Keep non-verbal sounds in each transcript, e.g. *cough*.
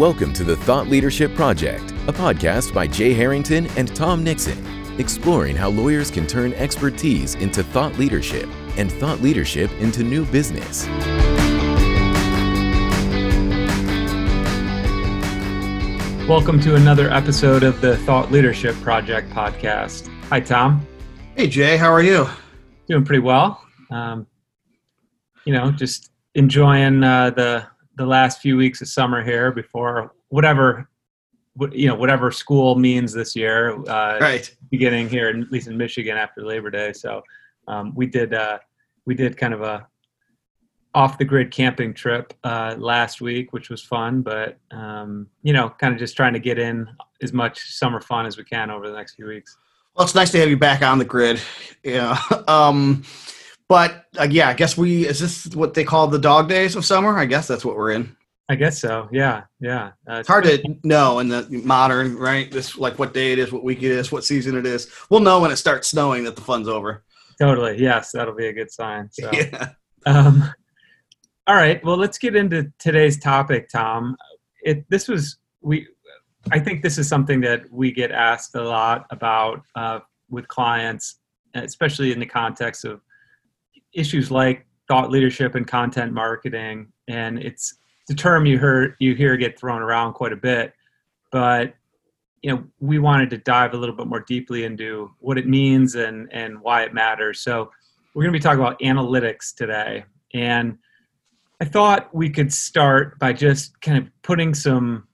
Welcome to the Thought Leadership Project, a podcast by Jay Harrington and Tom Nixon, exploring how lawyers can turn expertise into thought leadership and thought leadership into new business. Welcome to another episode of the Thought Leadership Project podcast. Hi, Tom. Hey, Jay. How are you? Doing pretty well. Um, you know, just enjoying uh, the the last few weeks of summer here before whatever you know whatever school means this year. Uh, right. Beginning here, at least in Michigan, after Labor Day. So um, we did uh, we did kind of a off the grid camping trip uh, last week, which was fun. But um, you know, kind of just trying to get in as much summer fun as we can over the next few weeks. Well, it's nice to have you back on the grid. Yeah. *laughs* um, but uh, yeah, I guess we is this what they call the dog days of summer? I guess that's what we're in. I guess so. Yeah, yeah. Uh, it's hard to know in the modern, right? This like what day it is, what week it is, what season it is. We'll know when it starts snowing that the fun's over. Totally. Yes, that'll be a good sign. So. *laughs* Yeah. Um, all right. Well, let's get into today's topic, Tom. It this was we. I think this is something that we get asked a lot about uh, with clients, especially in the context of issues like thought leadership and content marketing. And it's the term you hear you hear get thrown around quite a bit, but you know we wanted to dive a little bit more deeply into what it means and and why it matters. So we're going to be talking about analytics today and I thought we could start by just kind of putting some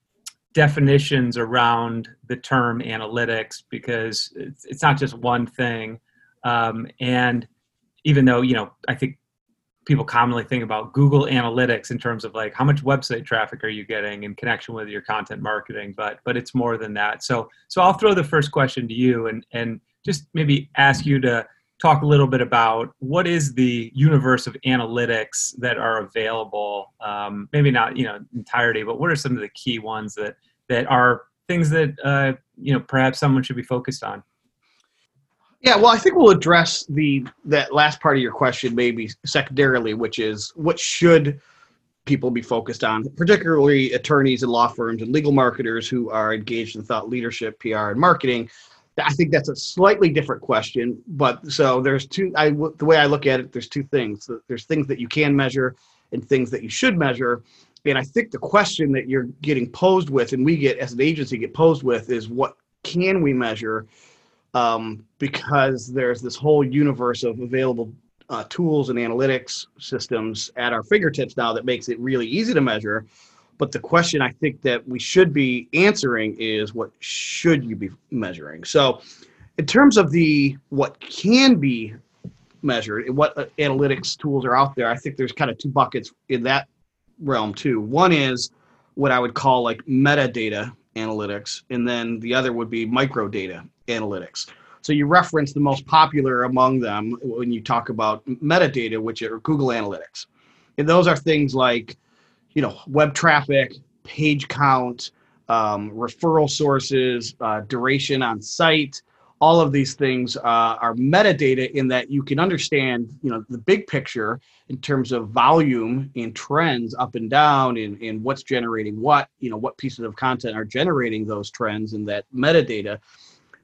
definitions around the term analytics because it's, it's not just one thing. Um, and even though, you know, I think people commonly think about Google Analytics in terms of like how much website traffic are you getting in connection with your content marketing, but but it's more than that. So so I'll throw the first question to you and and just maybe ask you to talk a little bit about what is the universe of analytics that are available um, maybe not you know entirety but what are some of the key ones that that are things that uh, you know perhaps someone should be focused on yeah well i think we'll address the that last part of your question maybe secondarily which is what should people be focused on particularly attorneys and law firms and legal marketers who are engaged in thought leadership pr and marketing I think that's a slightly different question, but so there's two. I the way I look at it, there's two things. There's things that you can measure and things that you should measure. And I think the question that you're getting posed with, and we get as an agency get posed with, is what can we measure? Um, because there's this whole universe of available uh, tools and analytics systems at our fingertips now that makes it really easy to measure. But the question I think that we should be answering is what should you be measuring? So, in terms of the what can be measured and what uh, analytics tools are out there, I think there's kind of two buckets in that realm too. One is what I would call like metadata analytics, and then the other would be microdata analytics. So you reference the most popular among them when you talk about metadata, which are Google Analytics. And those are things like you know, web traffic, page count, um, referral sources, uh, duration on site. All of these things uh, are metadata in that you can understand, you know, the big picture in terms of volume and trends up and down and, and what's generating what, you know, what pieces of content are generating those trends in that metadata.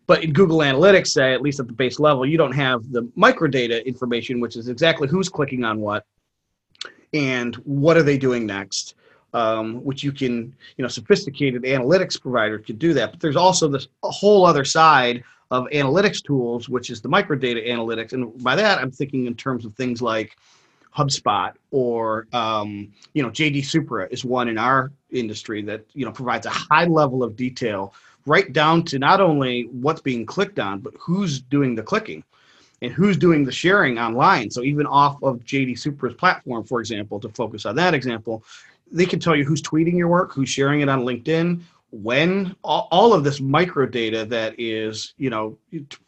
But in Google Analytics, say, at least at the base level, you don't have the microdata information, which is exactly who's clicking on what, and what are they doing next um, which you can you know sophisticated analytics providers can do that but there's also this whole other side of analytics tools which is the microdata analytics and by that i'm thinking in terms of things like hubspot or um, you know jd supra is one in our industry that you know provides a high level of detail right down to not only what's being clicked on but who's doing the clicking and who's doing the sharing online. So even off of JD Supra's platform, for example, to focus on that example, they can tell you who's tweeting your work, who's sharing it on LinkedIn, when all, all of this micro data that is, you know,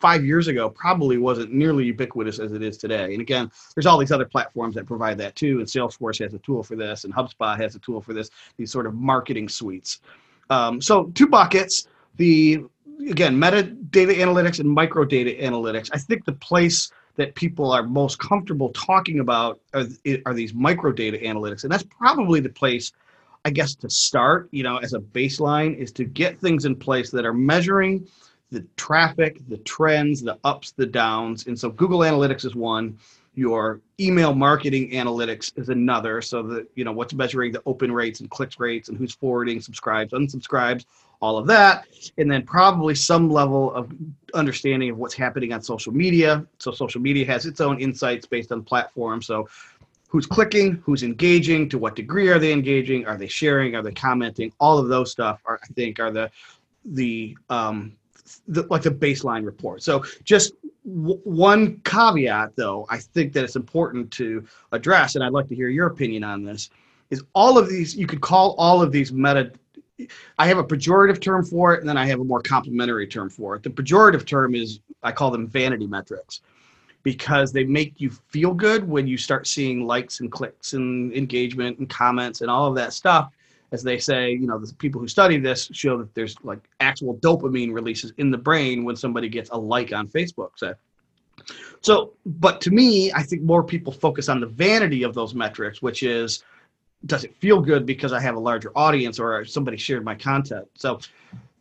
five years ago probably wasn't nearly ubiquitous as it is today. And again, there's all these other platforms that provide that too. And Salesforce has a tool for this, and HubSpot has a tool for this. These sort of marketing suites. Um, so two buckets. The again, metadata analytics and micro data analytics. I think the place that people are most comfortable talking about are, are these microdata analytics, and that's probably the place I guess to start, you know, as a baseline, is to get things in place that are measuring the traffic, the trends, the ups, the downs. And so Google Analytics is one. Your email marketing analytics is another. So that you know what's measuring the open rates and clicks rates and who's forwarding, subscribes, unsubscribes, all of that. And then probably some level of understanding of what's happening on social media. So social media has its own insights based on platform. So who's clicking, who's engaging, to what degree are they engaging, are they sharing, are they commenting? All of those stuff are, I think, are the the um, the, like the baseline report. So just w- one caveat, though, I think that it's important to address, and I'd like to hear your opinion on this. Is all of these you could call all of these meta I have a pejorative term for it, and then I have a more complimentary term for it. The pejorative term is I call them vanity metrics because they make you feel good when you start seeing likes and clicks and engagement and comments and all of that stuff. As they say, you know, the people who study this show that there's like actual dopamine releases in the brain when somebody gets a like on Facebook. So, so, but to me, I think more people focus on the vanity of those metrics, which is does it feel good because I have a larger audience or somebody shared my content? So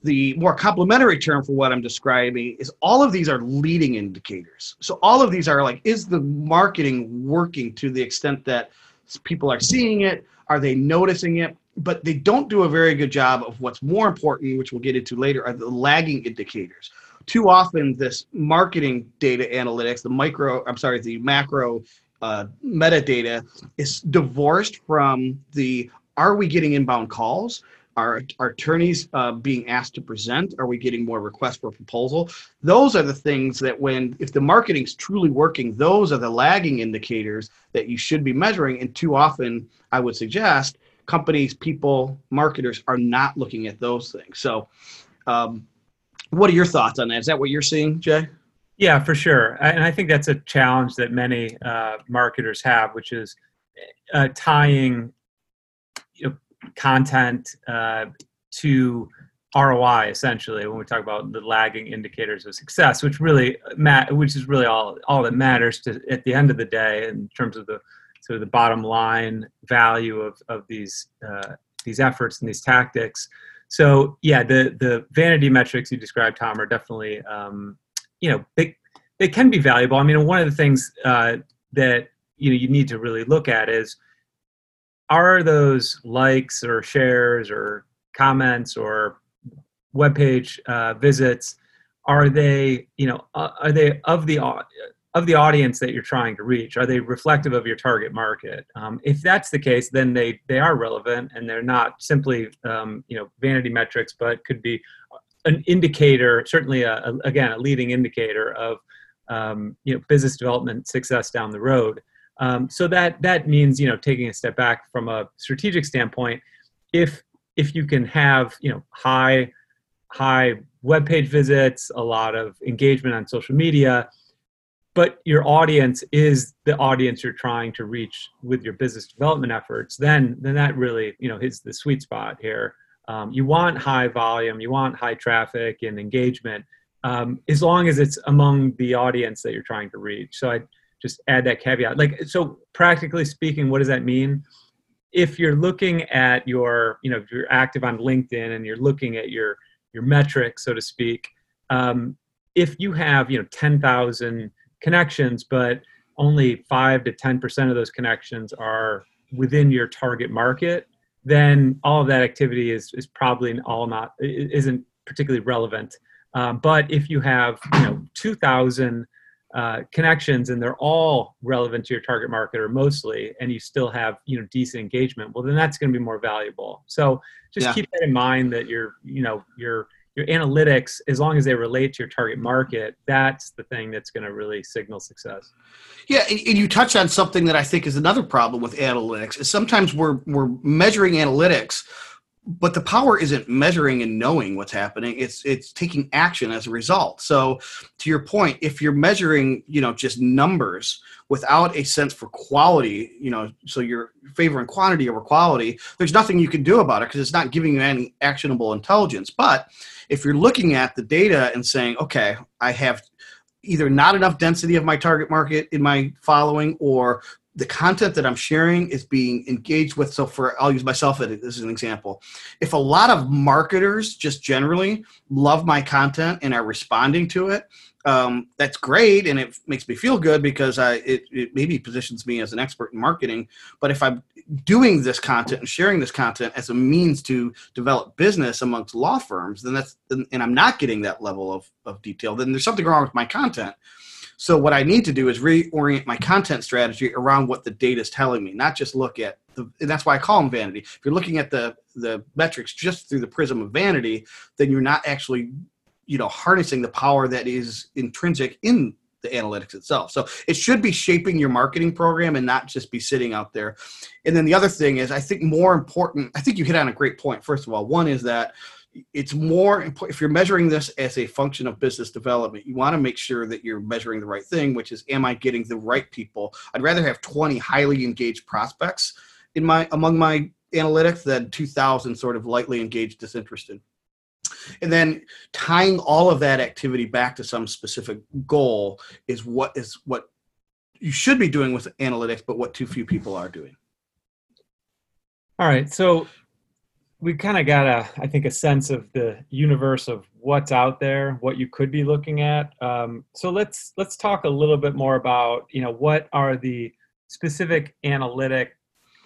the more complementary term for what I'm describing is all of these are leading indicators. So all of these are like, is the marketing working to the extent that people are seeing it? Are they noticing it? But they don't do a very good job of what's more important, which we'll get into later, are the lagging indicators. Too often, this marketing data analytics, the micro, I'm sorry, the macro uh, metadata is divorced from the are we getting inbound calls? Are, are attorneys uh, being asked to present? Are we getting more requests for proposal? Those are the things that when, if the marketing's truly working, those are the lagging indicators that you should be measuring. And too often, I would suggest companies, people, marketers are not looking at those things. So, um, what are your thoughts on that? Is that what you're seeing, Jay? Yeah, for sure. And I think that's a challenge that many uh, marketers have, which is uh, tying content uh, to ROI essentially when we talk about the lagging indicators of success, which really mat- which is really all all that matters to at the end of the day in terms of the sort of the bottom line value of of these uh, these efforts and these tactics. So yeah, the the vanity metrics you described, Tom, are definitely um, you know they they can be valuable. I mean, one of the things uh, that you know you need to really look at is are those likes or shares or comments or web page uh, visits are they you know uh, are they of the of the audience that you're trying to reach? Are they reflective of your target market? Um, if that's the case then they they are relevant and they're not simply um, you know vanity metrics but could be an indicator certainly a, a again a leading indicator of um, you know business development success down the road um, so that that means you know taking a step back from a strategic standpoint. If if you can have you know high high web page visits, a lot of engagement on social media, but your audience is the audience you're trying to reach with your business development efforts, then then that really you know hits the sweet spot here. Um, you want high volume, you want high traffic and engagement, um, as long as it's among the audience that you're trying to reach. So I just add that caveat. Like, so practically speaking, what does that mean? If you're looking at your, you know, if you're active on LinkedIn and you're looking at your your metrics, so to speak, um, if you have, you know, 10,000 connections, but only five to 10% of those connections are within your target market, then all of that activity is is probably all not isn't particularly relevant. Um, but if you have, you know, 2,000 uh, connections and they're all relevant to your target market or mostly and you still have you know decent engagement well then that's going to be more valuable so just yeah. keep that in mind that your you know your your analytics as long as they relate to your target market that's the thing that's going to really signal success yeah and you touch on something that i think is another problem with analytics is sometimes we're we're measuring analytics but the power isn't measuring and knowing what's happening. It's it's taking action as a result. So to your point if you're measuring you know just numbers without a sense for quality you know so you're favoring quantity over quality there's nothing you can do about it because it's not giving you any actionable intelligence. But if you're looking at the data and saying okay i have either not enough density of my target market in my following or the content that I'm sharing is being engaged with. So for I'll use myself as an example. If a lot of marketers just generally love my content and are responding to it, um, that's great and it makes me feel good because I it, it maybe positions me as an expert in marketing. But if I'm doing this content and sharing this content as a means to develop business amongst law firms, then that's and I'm not getting that level of, of detail, then there's something wrong with my content. So what I need to do is reorient my content strategy around what the data is telling me, not just look at the, and that's why I call them vanity. If you're looking at the the metrics just through the prism of vanity, then you're not actually, you know, harnessing the power that is intrinsic in the analytics itself. So it should be shaping your marketing program and not just be sitting out there. And then the other thing is, I think more important. I think you hit on a great point. First of all, one is that it's more if you're measuring this as a function of business development you want to make sure that you're measuring the right thing which is am i getting the right people? I'd rather have 20 highly engaged prospects in my among my analytics than 2000 sort of lightly engaged disinterested. And then tying all of that activity back to some specific goal is what is what you should be doing with analytics but what too few people are doing. All right so we kind of got a i think a sense of the universe of what's out there what you could be looking at. Um, so let's let's talk a little bit more about you know what are the specific analytic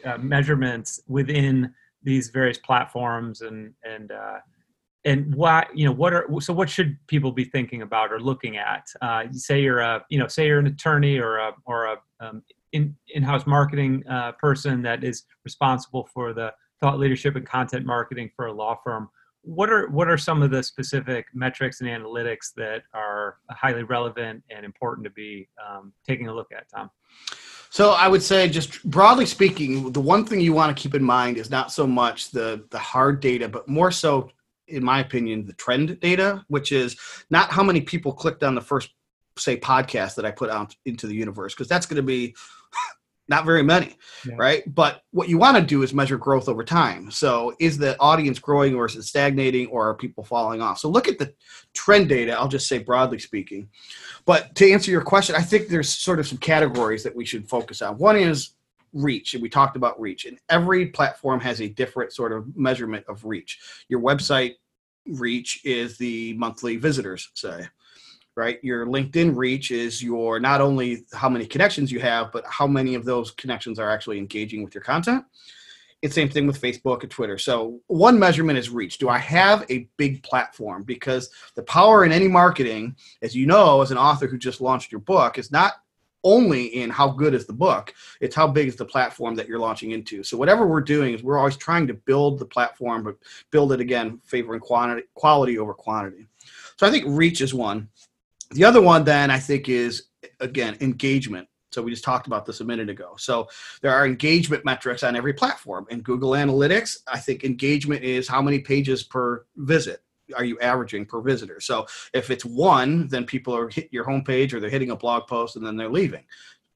uh, measurements within these various platforms and and uh, and why you know what are so what should people be thinking about or looking at? Uh, say you're a you know say you're an attorney or a or a um, in in-house marketing uh, person that is responsible for the thought leadership and content marketing for a law firm what are what are some of the specific metrics and analytics that are highly relevant and important to be um, taking a look at tom? So i would say just broadly speaking the one thing you want to keep in mind is not so much the the hard data but more so in my opinion the trend data which is not how many people clicked on the first say podcast that i put out into the universe because that's going to be not very many yeah. right? But what you want to do is measure growth over time. So is the audience growing or is it stagnating or are people falling off? So look at the trend data i'll just say broadly speaking. But to answer your question i think there's sort of some categories that we should focus on. One is reach and we talked about reach and every platform has a different sort of measurement of reach. Your website reach is the monthly visitors say right? Your LinkedIn reach is your not only how many connections you have, but how many of those connections are actually engaging with your content. It's same thing with Facebook and Twitter. So one measurement is reach. Do I have a big platform? Because the power in any marketing, as you know, as an author who just launched your book, is not only in how good is the book it's how big is the platform that you're launching into so whatever we're doing is we're always trying to build the platform but build it again favoring quantity quality over quantity so i think reach is one the other one then I think is again engagement. So we just talked about this a minute ago. So there are engagement metrics on every platform. In Google Analytics, I think engagement is how many pages per visit are you averaging per visitor. So if it's one, then people are hit your homepage or they're hitting a blog post and then they're leaving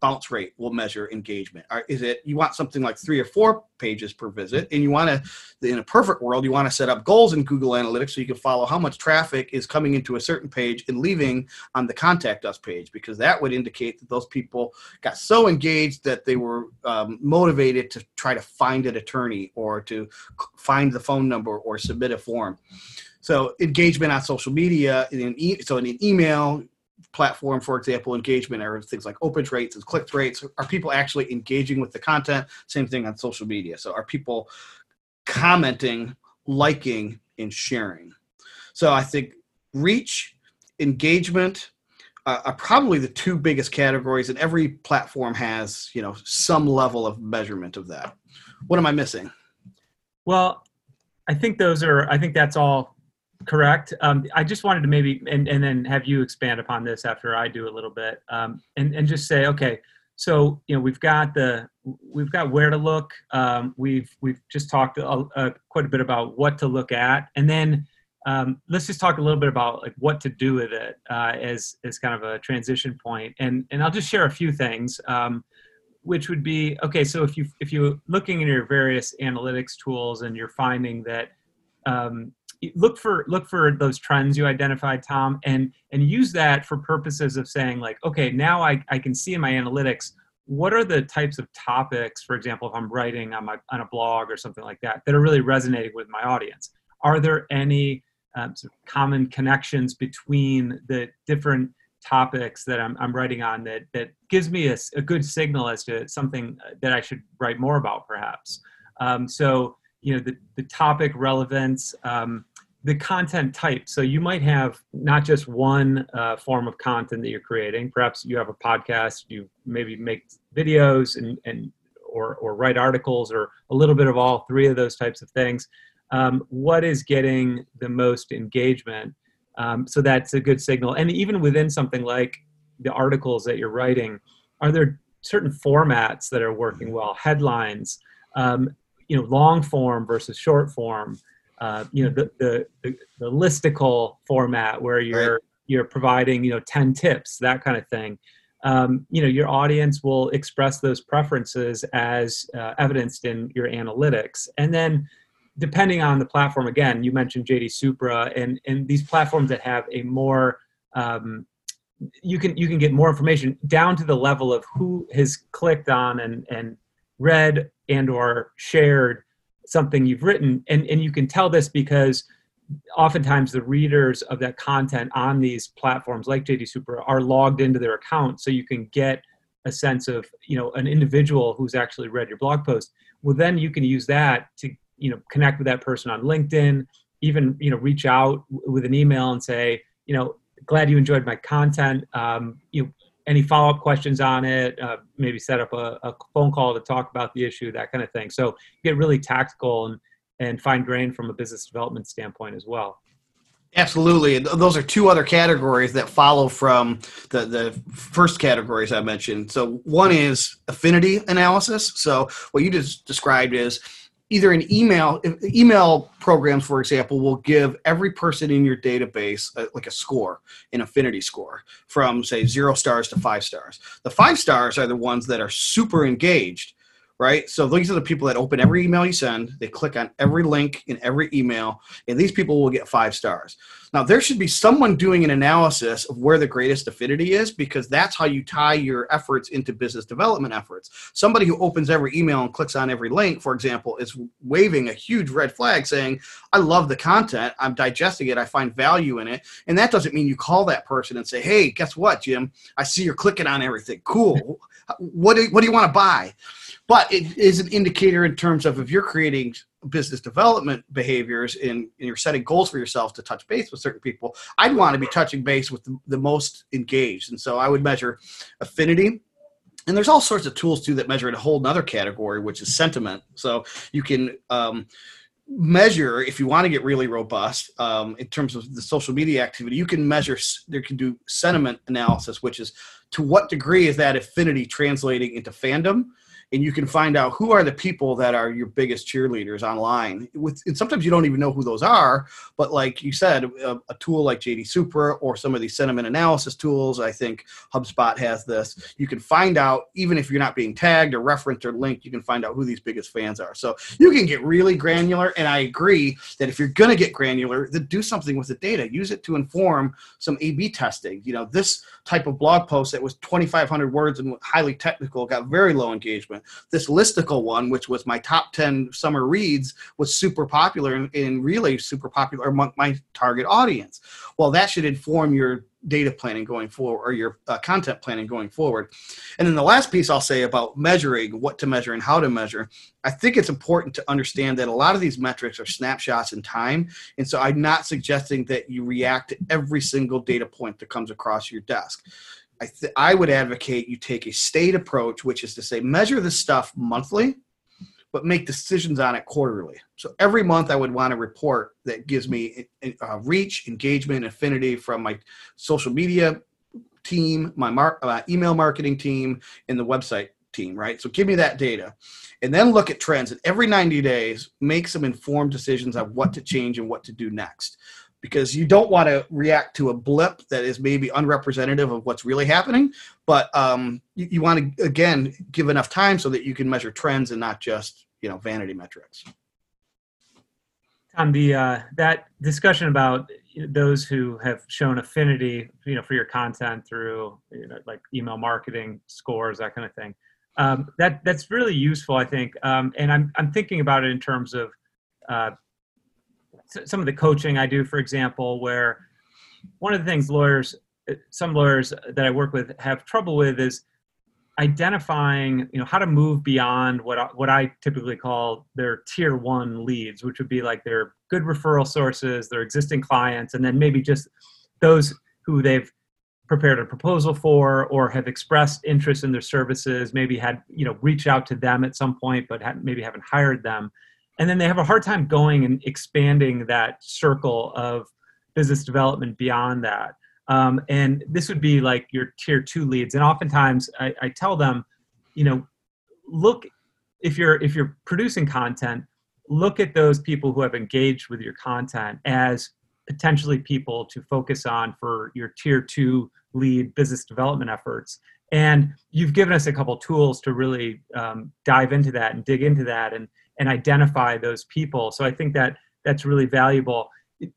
bounce rate will measure engagement. is it you want something like three or four pages per visit, and you want to, in a perfect world, you want to set up goals in Google Analytics so you can follow how much traffic is coming into a certain page and leaving on the contact us page, because that would indicate that those people got so engaged that they were um, motivated to try to find an attorney or to find the phone number or submit a form. So engagement on social media, in e- so in an email, platform, for example, engagement or things like open rates and click rates? Are people actually engaging with the content? Same thing on social media. So are people commenting, liking, and sharing? So I think reach, engagement uh, are probably the two biggest categories, and every platform has you know some level of measurement of that. What am I missing? Well, I think those are. I think that's all Correct. Um, I just wanted to maybe, and, and then have you expand upon this after I do a little bit, um, and and just say, okay, so you know we've got the we've got where to look. Um, we've we've just talked a, a, quite a bit about what to look at, and then um, let's just talk a little bit about like what to do with it uh, as as kind of a transition point. And and I'll just share a few things, um, which would be okay. So if you if you're looking in your various analytics tools and you're finding that um, look for look for those trends you identified tom and and use that for purposes of saying like okay now i, I can see in my analytics what are the types of topics, for example, if I'm writing on my on a blog or something like that, that are really resonating with my audience? Are there any um, sort of common connections between the different topics that I'm, I'm writing on that that gives me a, a good signal as to something that I should write more about, perhaps? Um, so you know the the topic relevance. Um, the content type. So you might have not just one uh, form of content that you're creating. Perhaps you have a podcast. You maybe make videos and and or or write articles or a little bit of all three of those types of things. Um, what is getting the most engagement? Um, so that's a good signal. And even within something like the articles that you're writing, are there certain formats that are working well? Headlines, um, you know, long form versus short form uh, you know the, the, the the listicle format where you're right. you're providing you know 10 tips that kind of thing um, you know your audience will express those preferences as uh, evidenced in your analytics and then depending on the platform again you mentioned jd supra and and these platforms that have a more um, you can you can get more information down to the level of who has clicked on and and read and or shared something you've written and, and you can tell this because oftentimes the readers of that content on these platforms like jd Supra are logged into their account so you can get a sense of you know an individual who's actually read your blog post. Well then you can use that to you know connect with that person on linkedin even you know reach out with an email and say you know glad you enjoyed my content. Um, you know any follow-up questions on it uh, maybe set up a, a, phone call to talk about the issue that kind of thing. So get really tactical and and fine grained from a business development standpoint as well. Absolutely those are two other categories that follow from the the first categories i mentioned. So one is affinity analysis. So what you just described is either an email email programs for example will give every person in your database a, like a score an affinity score from say zero stars to five stars. The five stars are the ones that are super engaged right? So these are the people that open every email you send. They click on every link in every email, and these people will get five stars. Now, there should be someone doing an analysis of where the greatest affinity is because that's how you tie your efforts into business development efforts. Somebody who opens every email and clicks on every link, for example, is waving a huge red flag saying, I love the content, I'm digesting it, I find value in it. And that doesn't mean you call that person and say, Hey, guess what, Jim? I see you're clicking on everything. Cool. what do, what do you want to buy? But it is an indicator in terms of if you're creating business development behaviors and, you're setting goals for yourself to touch base with certain people i'd want to be touching base with the, the most engaged. And so i would measure affinity. And there's all sorts of tools too that measure in a whole other category which is sentiment. So you can um, measure if you want to get really robust um, in terms of the social media activity you can measure you can do sentiment analysis which is to what degree is that affinity translating into fandom and you can find out who are the people that are your biggest cheerleaders online. With and sometimes you don't even know who those are, but like you said, a, a, tool like JD Supra or some of these sentiment analysis tools, I think HubSpot has this. You can find out even if you're not being tagged or referenced or linked, you can find out who these biggest fans are. So you can get really granular, and I agree that if you're going to get granular, then do something with the data. Use it to inform some A/B testing. You know, this type of blog post that was 2,500 words and highly technical got very low engagement this listicle one, which was my top 10 summer reads, was super popular and, and really super popular among my target audience. Well, that should inform your data planning going forward or your uh, content planning going forward. And then the last piece I'll say about measuring what to measure and how to measure, I think it's important to understand that a lot of these metrics are snapshots in time. And so I'm not suggesting that you react to every single data point that comes across your desk. I, th- I would advocate you take a state approach, which is to say measure the stuff monthly, but make decisions on it quarterly. So every month I would want a report that gives me uh, reach, engagement, affinity from my social media team, my mar- uh, email marketing team, and the website team, right? So give me that data. And then look at trends. And every 90 days, make some informed decisions on what to change and what to do next because you don't want to react to a blip that is maybe unrepresentative of what's really happening. But um, you, you want to again give enough time so that you can measure trends and not just you know vanity metrics. On the uh, that discussion about those who have shown affinity, you know, for your content through you know like email marketing scores, that kind of thing. um, that that's really useful, I think. Um, and I'm I'm thinking about it in terms of uh, some of the coaching I do, for example, where one of the things lawyers, eh, some lawyers that I work with have trouble with is identifying, you know, how to move beyond what I, what I typically call their tier one leads, which would be like their good referral sources, their existing clients, and then maybe just those who they've prepared a proposal for or have expressed interest in their services maybe had you know reached out to them at some point but maybe haven't hired them and then they have a hard time going and expanding that circle of business development beyond that. Um, and this would be like your tier two leads. And oftentimes I, I tell them you know look if you're if you're producing content look at those people who have engaged with your content as potentially people to focus on for your tier two lead business development efforts. And you've given us a couple tools to really um, dive into that and dig into that. And, and identify those people. So I think that that's really valuable.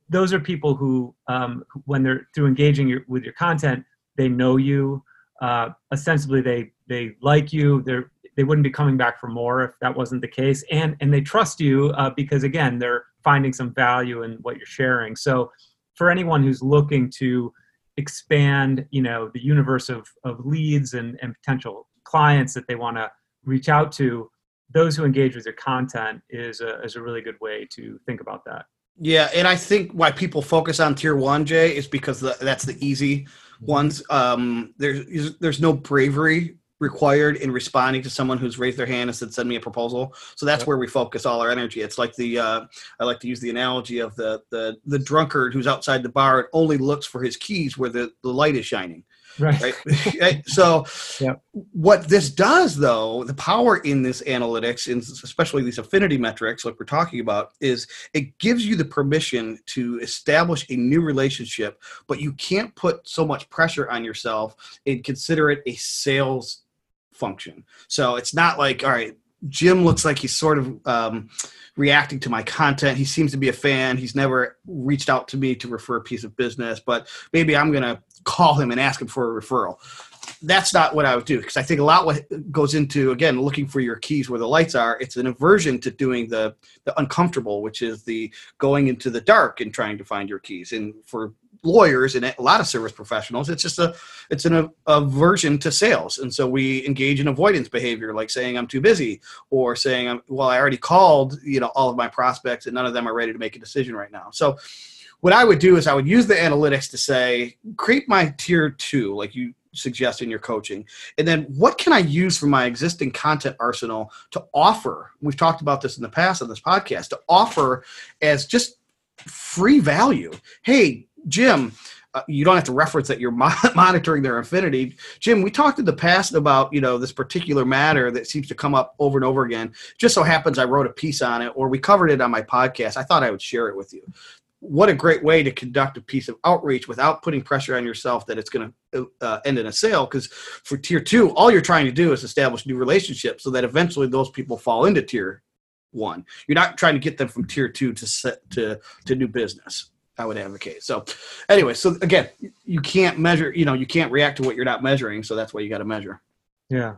Those are people who, um, when they're through engaging your, with your content, they know you. Uh, ostensibly, they they like you. They're they wouldn't be coming back for more if that wasn't the case, and and they trust you uh, because again, they're finding some value in what you're sharing. So, for anyone who's looking to expand you know the universe of, of leads and, and potential clients that they want to reach out to those who engage with your content is a, is a really good way to think about that. Yeah and i think why people focus on tier one jay is because the, that's the easy mm-hmm. ones. Um, there's there's no bravery required in responding to someone who's raised their hand and said send me a proposal. So that's yep. where we focus all our energy. It's like the uh, i like to use the analogy of the, the the drunkard who's outside the bar and only looks for his keys where the, the light is shining right, right? so yep. what this does though the power in this analytics and especially these affinity metrics like we're talking about is it gives you the permission to establish a new relationship but you can't put so much pressure on yourself and consider it a sales function. So it's not like, all right, Jim looks like he's sort of um, reacting to my content. He seems to be a fan. He's never reached out to me to refer a piece of business, but maybe I'm going to call him and ask him for a referral. That's not what I would do because I think a lot what goes into again looking for your keys where the lights are. It's an aversion to doing the the uncomfortable, which is the going into the dark and trying to find your keys. And for lawyers and a lot of service professionals it's just a it's an aversion to sales. And so we engage in avoidance behavior like saying i'm too busy or saying well i already called you know all of my prospects and none of them are ready to make a decision right now. So what i would do is i would use the analytics to say create my tier two like you suggest in your coaching and then what can i use from my existing content arsenal to offer we've talked about this in the past on this podcast to offer as just free value? Hey Jim, uh, you don't have to reference that you're *laughs* monitoring their affinity. Jim, we talked in the past about you know this particular matter that seems to come up over and over again. Just so happens I wrote a piece on it, or we covered it on my podcast. I thought I would share it with you. What a great way to conduct a piece of outreach without putting pressure on yourself that it's going to uh, end in a sale. Because for tier two, all you're trying to do is establish new relationships so that eventually those people fall into tier one. You're not trying to get them from tier two to set to to new business. I would advocate. So, anyway, so again, you can't measure. You know, you can't react to what you're not measuring. So that's why you got to measure. Yeah.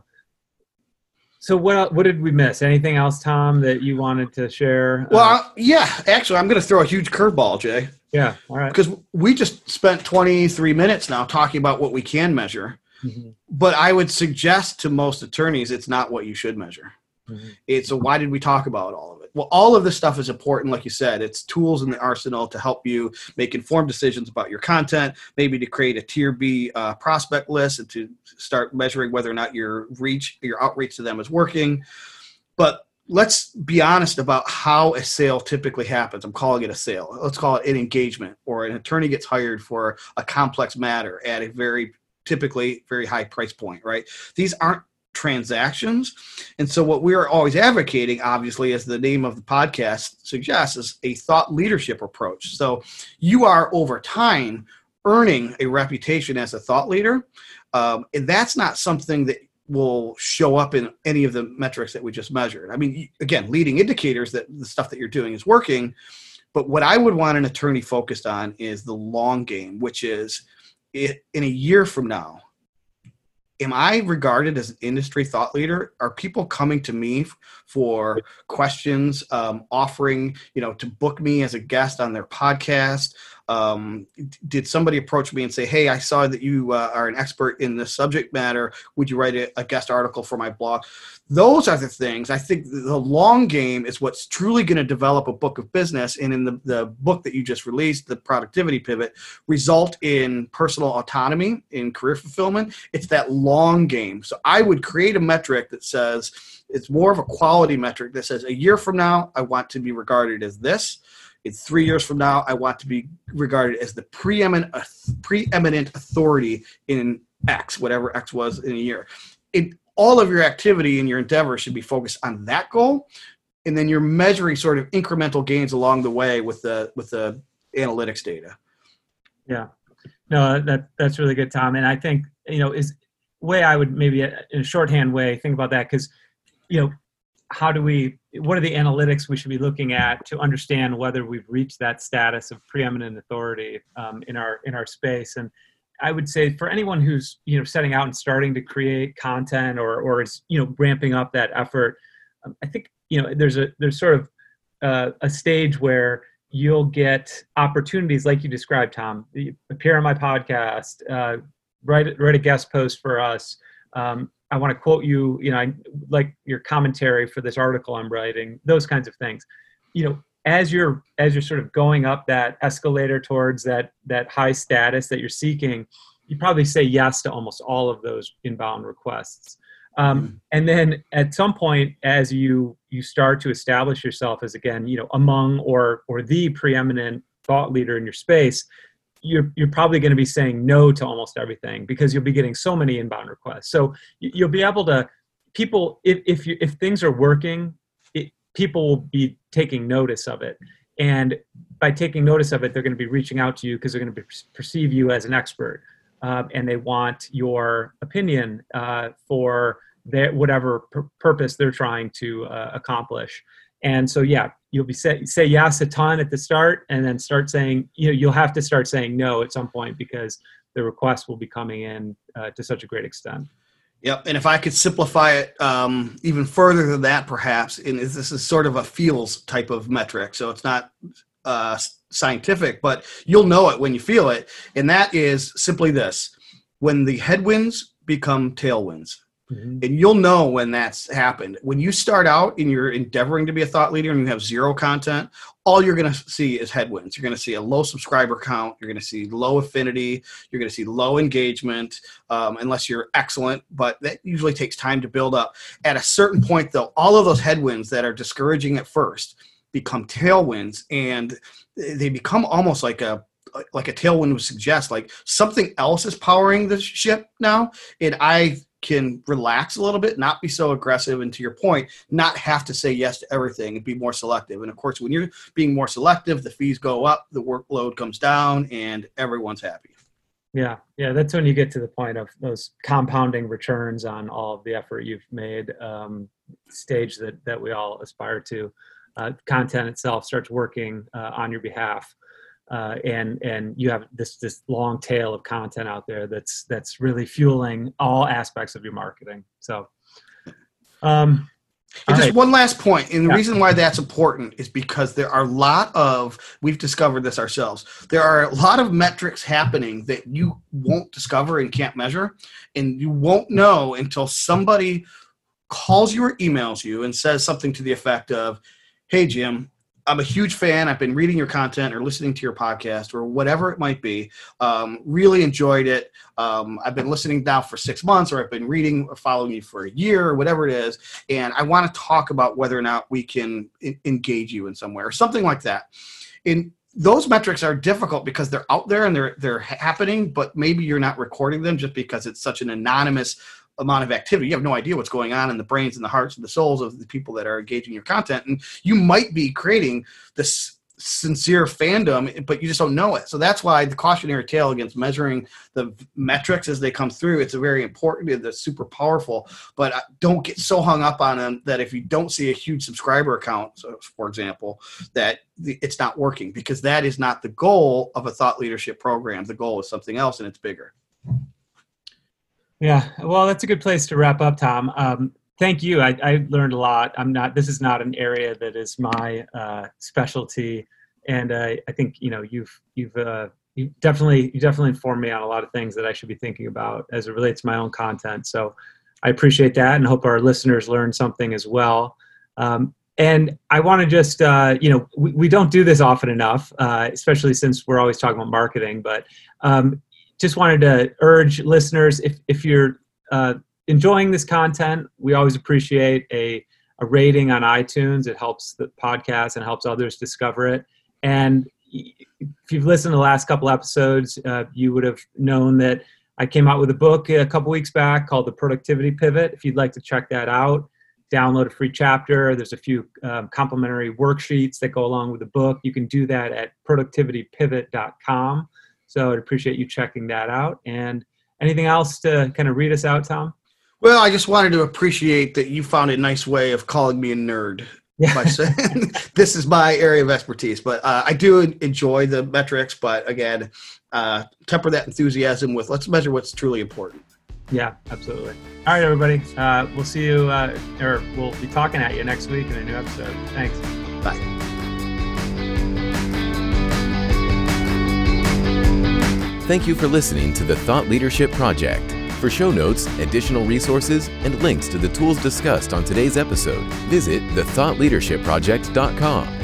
So what what did we miss? Anything else, Tom, that you wanted to share? Well, uh, yeah, actually, I'm going to throw a huge curveball, Jay. Yeah, all right. Because we just spent 23 minutes now talking about what we can measure, mm-hmm. but I would suggest to most attorneys it's not what you should measure. Mm-hmm. It's a why did we talk about all of it? Well, all of this stuff is important, like you said. It's tools in the arsenal to help you make informed decisions about your content, maybe to create a tier B uh, prospect list and to start measuring whether or not your reach, your outreach to them is working. But let's be honest about how a sale typically happens. I'm calling it a sale. Let's call it an engagement or an attorney gets hired for a complex matter at a very typically very high price point, right? These aren't transactions. And so, what we are always advocating, obviously, as the name of the podcast suggests, is a thought leadership approach. So, you are over time earning a reputation as a thought leader. Um, and that's not something that will show up in any of the metrics that we just measured. I mean, again, leading indicators that the stuff that you're doing is working. But what I would want an attorney focused on is the long game, which is in a year from now, am I regarded as an industry thought leader? Are people coming to me for questions, um, offering, you know, to book me as a guest on their podcast? Um, did somebody approach me and say, "Hey, I saw that you uh, are an expert in this subject matter. Would you write a, a, guest article for my blog?" Those are the things. I think the long game is what's truly going to develop a book of business, and in the, the book that you just released, the Productivity Pivot, result in personal autonomy, in career fulfillment. It's that long game. So I would create a metric that says it's more of a quality metric that says a year from now I want to be regarded as this in three years from now, I want to be regarded as the preeminent uh, preeminent authority in X, whatever X was in a year. It, all of your activity and your endeavor should be focused on that goal, and then you're measuring sort of incremental gains along the way with the with the analytics data. Yeah, no, that that's really good, Tom. And I think you know is way I would maybe uh, in a shorthand way think about that because you know how do we what are the analytics we should be looking at to understand whether we've reached that status of preeminent authority um, in our in our space? And i would say for anyone who's you know setting out and starting to create content or or is you know ramping up that effort um, i think you know there's a there's sort of uh, a stage where you'll get opportunities like you described tom. You appear on my podcast uh, write write a guest post for us um, I want to quote you, you know, I like your commentary for this article I'm writing, those kinds of things. You know, as you're as you're sort of going up that escalator towards that that high status that you're seeking, you probably say yes to almost all of those inbound requests. Um, mm-hmm. and then at some point, as you you start to establish yourself as again, you know, among or or the preeminent thought leader in your space, you're you're probably going to be saying no to almost everything because you'll be getting so many inbound requests. So you'll be able to people if if you if things are working, it, people will be taking notice of it, and by taking notice of it, they're going to be reaching out to you because they're going to perceive you as an expert, uh, and they want your opinion uh, for their whatever purpose they're trying to uh, accomplish. And so, yeah, you'll be say, say yes a ton at the start and then start saying, you know, you'll have to start saying no at some point because the requests will be coming in uh, to such a great extent. Yep. And if I could simplify it um, even further than that, perhaps, and this is sort of a feels type of metric. So it's not uh, scientific, but you'll know it when you feel it. And that is simply this when the headwinds become tailwinds. Mm-hmm. And you'll know when that's happened. When you start out and you're endeavoring to be a thought leader and you have zero content, all you're going to see is headwinds. You're going to see a low subscriber count. You're going to see low affinity. You're going to see low engagement, um, unless you're excellent. But that usually takes time to build up. At a certain point, though, all of those headwinds that are discouraging at first become tailwinds, and they become almost like a like a tailwind would suggest like something else is powering the ship now and i can relax a little bit, not be so aggressive, and to your point, not have to say yes to everything and be more selective. And of course, when you're being more selective, the fees go up, the workload comes down, and everyone's happy. Yeah, yeah, that's when you get to the point of those compounding returns on all of the effort you've made. Um, stage that that we all aspire to. Uh, content itself starts working uh, on your behalf uh, and and you have this this long tail of content out there that's that's really fueling all aspects of your marketing. So, um, just right. one last point, and the yeah. reason why that's important is because there are a lot of we've discovered this ourselves. There are a lot of metrics happening that you won't discover and can't measure, and you won't know until somebody calls you or emails you and says something to the effect of, "Hey Jim, I'm a huge fan. I've been reading your content or listening to your podcast or whatever it might be. Um, really enjoyed it. Um, I've been listening now for six months, or I've been reading or following you for a year, or whatever it is. And I want to talk about whether or not we can I- engage you in some way or something like that. In those metrics are difficult because they're out there and they're they're happening, but maybe you're not recording them just because it's such an anonymous amount of activity. You have no idea what's going on in the brains and the hearts and the souls of the people that are engaging your content. And you might be creating this sincere fandom, but you just don't know it. So that's why the cautionary tale against measuring the metrics as they come through, it's very important, it's super powerful, but uh, don't get so hung up on them that if you don't see a huge subscriber account, so for example, that it's not working because that is not the goal of a thought leadership program. The goal is something else and it's bigger. Yeah, well, that's a good place to wrap up, Tom. Um, thank you. I, I, learned a lot. I'm not. This is not an area that is my uh, specialty, and uh, I think you know you've you've uh, you definitely you definitely informed me on a lot of things that I should be thinking about as it relates to my own content. So I appreciate that, and hope our listeners learn something as well. Um, and I want to just, uh, you know, we, we don't do this often enough, uh, especially since we're always talking about marketing. But um, just wanted to urge listeners if, if you're uh, enjoying this content, we always appreciate a, a rating on iTunes. It helps the podcast and helps others discover it. And if you've listened to the last couple episodes, uh, you would have known that I came out with a book a couple weeks back called The Productivity Pivot. If you'd like to check that out, download a free chapter. There's a few um, complimentary worksheets that go along with the book. You can do that at productivitypivot.com. So I'd appreciate you checking that out. And anything else to kind of read us out, Tom? Well, I just wanted to appreciate that you found a nice way of calling me a nerd. Yeah. by saying *laughs* this is my area of expertise. But uh, I do enjoy the metrics. But again, uh, temper that enthusiasm with let's measure what's truly important. Yeah, absolutely. All right, everybody. Uh, we'll see you, uh, or we'll be talking at you next week in a new episode. Thanks. Bye. Thank you for listening to the Thought Leadership Project. For show notes, additional resources, and links to the tools discussed on today's episode, visit thethoughtleadershipproject.com.